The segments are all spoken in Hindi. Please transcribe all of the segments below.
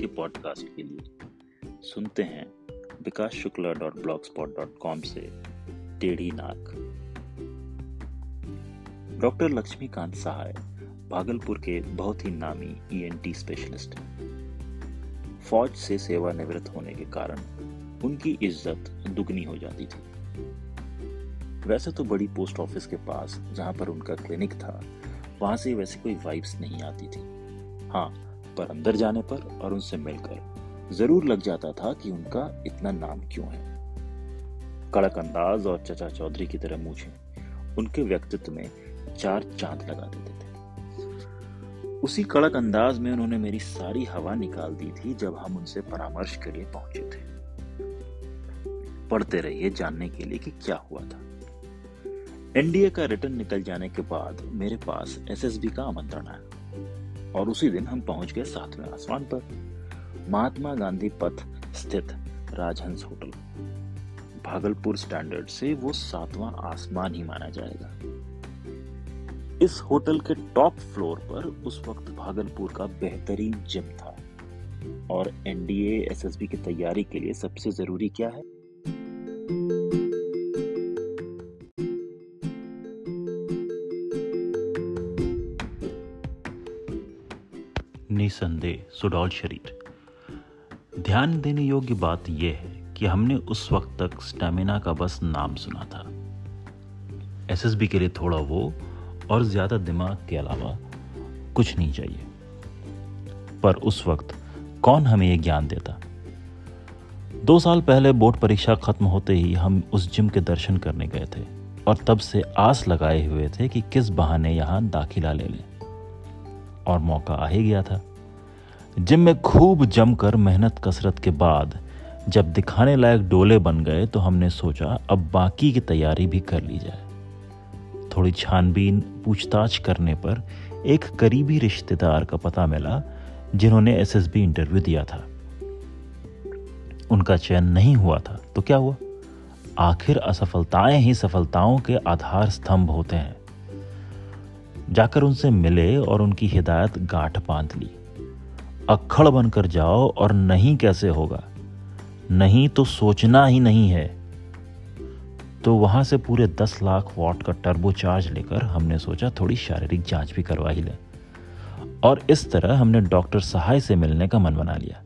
के पॉडकास्ट के लिए सुनते हैं Vikas Shukla dot blog spot dot com से टेढ़ी नाक। डॉक्टर लक्ष्मीकांत सहाय, भागलपुर के बहुत ही नामी ईएनटी स्पेशलिस्ट हैं। फौज से सेवानिवृत्त होने के कारण उनकी इज़्ज़त दुगनी हो जाती थी। वैसे तो बड़ी पोस्ट ऑफ़िस के पास जहाँ पर उनका क्लिनिक था, वहाँ से वैसे कोई वाइब्स नहीं आती थी। हाँ पर अंदर जाने पर और उनसे मिलकर ज़रूर लग जाता था कि उनका इतना नाम क्यों है। कड़क अंदाज और चचा चौधरी की तरह मूछे उनके व्यक्तित्व में चार चाँद लगा देते थे। उसी कड़क अंदाज में उन्होंने मेरी सारी हवा निकाल दी थी जब हम उनसे परामर्श के लिए पहुँचे थे। पढ़ते रहिए जानने के लिए कि क्या हुआ था। एनडीए का रिटर्न निकल जाने के बाद मेरे पास एसएसबी का आमंत्रण आया। और उसी दिन हम पहुँच गए सातवें आसमान पर। महात्मा गांधी पथ स्थित राजहंस होटल। भागलपुर स्टैंडर्ड से वो सातवां आसमान ही माना जाएगा। इस होटल के टॉप फ्लोर पर उस वक्त भागलपुर का बेहतरीन जिम था। और एनडीए एसएसबी की तैयारी के लिए सबसे ज़रूरी क्या है? निसंदेह सुडौल शरीर। ध्यान देने योग्य बात यह है कि हमने उस वक्त तक स्टेमिना का बस नाम सुना था। एसएसबी के लिए थोड़ा वो और ज़्यादा दिमाग के अलावा कुछ नहीं चाहिए। पर उस वक्त कौन हमें यह ज्ञान देता? दो साल पहले बोर्ड परीक्षा खत्म होते ही हम उस जिम के दर्शन करने गए थे और तब से आस लगाए हुए थे कि किस बहाने यहाँ दाखिला ले लें। और मौका आ ही गया था। जिम में खूब जमकर मेहनत कसरत के बाद जब दिखाने लायक डोले बन गए तो हमने सोचा, अब बाकी की तैयारी भी कर ली जाए। थोड़ी छानबीन, पूछताछ करने पर एक करीबी रिश्तेदार का पता मिला, जिन्होंने एसएसबी इंटरव्यू दिया था। उनका चयन नहीं हुआ था तो क्या हुआ? आखिर असफलताएँ ही सफलताओं के आधार स्तंभ होते हैं। जाकर उनसे मिले और उनकी हिदायत गांठ बाँध ली। अक्खड़ बनकर जाओ और नहीं कैसे होगा? नहीं तो सोचना ही नहीं है। तो वहाँ से पूरे दस लाख वॉट का टर्बो चार्ज लेकर हमने सोचा थोड़ी शारीरिक जाँच भी करवा ही ले। और इस तरह हमने डॉक्टर सहाय से मिलने का मन बना लिया।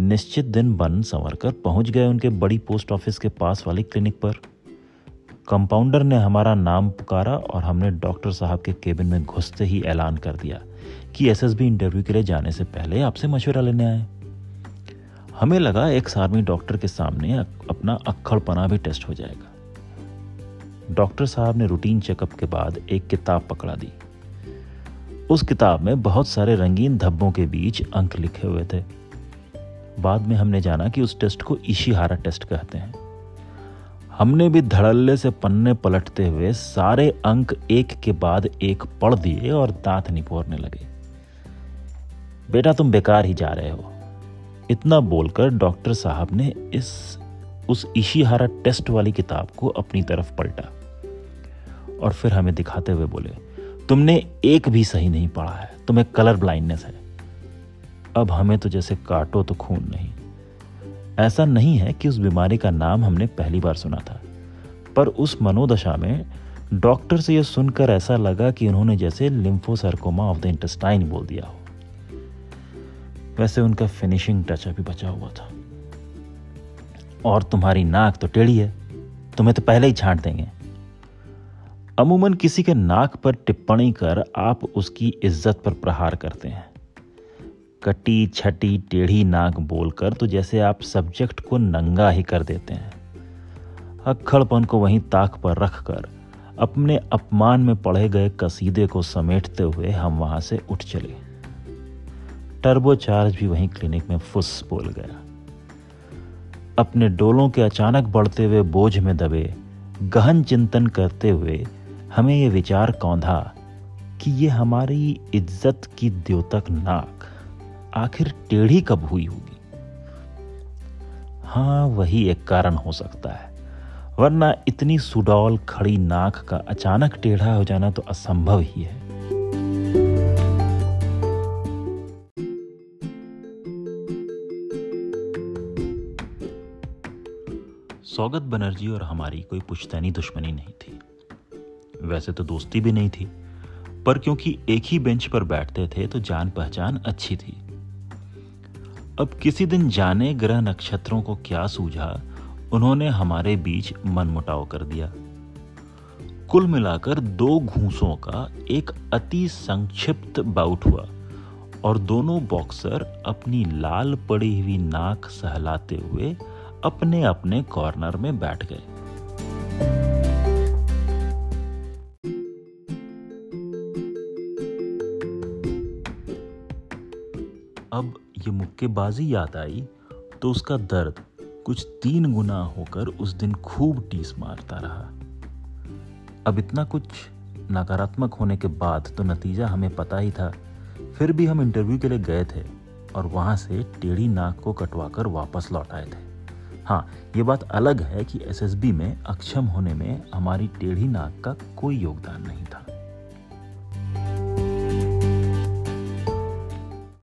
निश्चित दिन बन संवर कर पहुँच गए उनके बड़ी पोस्ट ऑफ़िस के पास वाली क्लिनिक पर। कंपाउंडर ने हमारा नाम पुकारा और हमने डॉक्टर साहब के केबिन में घुसते ही ऐलान कर दिया। कि एसएसबी इंटरव्यू के लिए जाने से पहले आपसे मशवरा लेने आए। हमें लगा एक्स आर्मी डॉक्टर के सामने अपना अक्खड़पना भी टेस्ट हो जाएगा। डॉक्टर साहब ने रूटीन चेकअप के बाद एक किताब पकड़ा दी। उस किताब में बहुत सारे रंगीन धब्बों के बीच अंक लिखे हुए थे। बाद में हमने जाना कि उस टेस्ट को इशिहारा टेस्ट कहते हैं। हमने भी धड़ल्ले से पन्ने पलटते हुए सारे अंक एक के बाद एक पढ़ दिए और दांत निपोरने लगे। बेटा तुम बेकार ही जा रहे हो। इतना बोलकर डॉक्टर साहब ने इस, उस इशिहारा टेस्ट वाली किताब को अपनी तरफ़ पलटा और फिर हमें दिखाते हुए बोले, तुमने एक भी सही नहीं पढ़ा है, तुम्हें कलर ब्लाइंडनेस है। अब हमें तो जैसे काटो तो खून नहीं। ऐसा नहीं है कि उस बीमारी का नाम हमने पहली बार सुना था, पर उस मनोदशा में डॉक्टर से यह सुनकर ऐसा लगा कि उन्होंने जैसे लिम्फोसर्कोमा ऑफ़ द इंटेस्टाइन बोल दिया हो। वैसे उनका फिनिशिंग टच अभी बचा हुआ था। और तुम्हारी नाक तो टेढ़ी है, तुम्हें तो पहले ही छांट देंगे। अमूमन किसी के नाक पर टिप्पणी कर आप उसकी इज़्ज़त पर प्रहार करते हैं। कटी, छटी, टेढ़ी नाक बोलकर तो जैसे आप सब्जेक्ट को नंगा ही कर देते हैं। अक्खड़पन को वहीं ताक पर रखकर अपने अपमान में पढ़े गए कसीदे को समेटते हुए हम वहाँ से उठ चले। टर्बोचार्ज भी वहीं क्लिनिक में फुस बोल गया। अपने डोलों के अचानक बढ़ते हुए बोझ में दबे, गहन चिंतन करते हुए हमें यह विचार कौंधा कि ये हमारी इज़्ज़त की द्योतक नाक आखिर टेढ़ी कब हुई होगी? हाँ वही एक कारण हो सकता है। वरना इतनी सुडौल, खड़ी नाक का अचानक टेढ़ा हो जाना तो असंभव ही है। सौगत बनर्जी और हमारी कोई पुश्तैनी दुश्मनी नहीं थी। वैसे तो दोस्ती भी नहीं थी, पर क्योंकि एक ही बेंच पर बैठते थे तो जान पहचान अच्छी थी। अब किसी दिन जाने ग्रह नक्षत्रों को क्या सूझा, उन्होंने हमारे बीच मनमुटाव कर दिया। कुल मिलाकर दो घूसों का एक अति संक्षिप्त बाउट हुआ और दोनों बॉक्सर अपनी लाल पड़ी हुई नाक सहलाते हुए अपने अपने कॉर्नर में बैठ गए। अब ये मुक्केबाजी याद आई तो उसका दर्द कुछ तीन गुना होकर उस दिन खूब टीस मारता रहा। अब इतना कुछ नकारात्मक होने के बाद तो नतीजा हमें पता ही था। फिर भी हम इंटरव्यू के लिए गए थे और वहाँ से टेढ़ी नाक को कटवाकर वापस लौट आए थे। हाँ ये बात अलग है कि एसएसबी में अक्षम होने में हमारी टेढ़ी नाक का कोई योगदान नहीं था।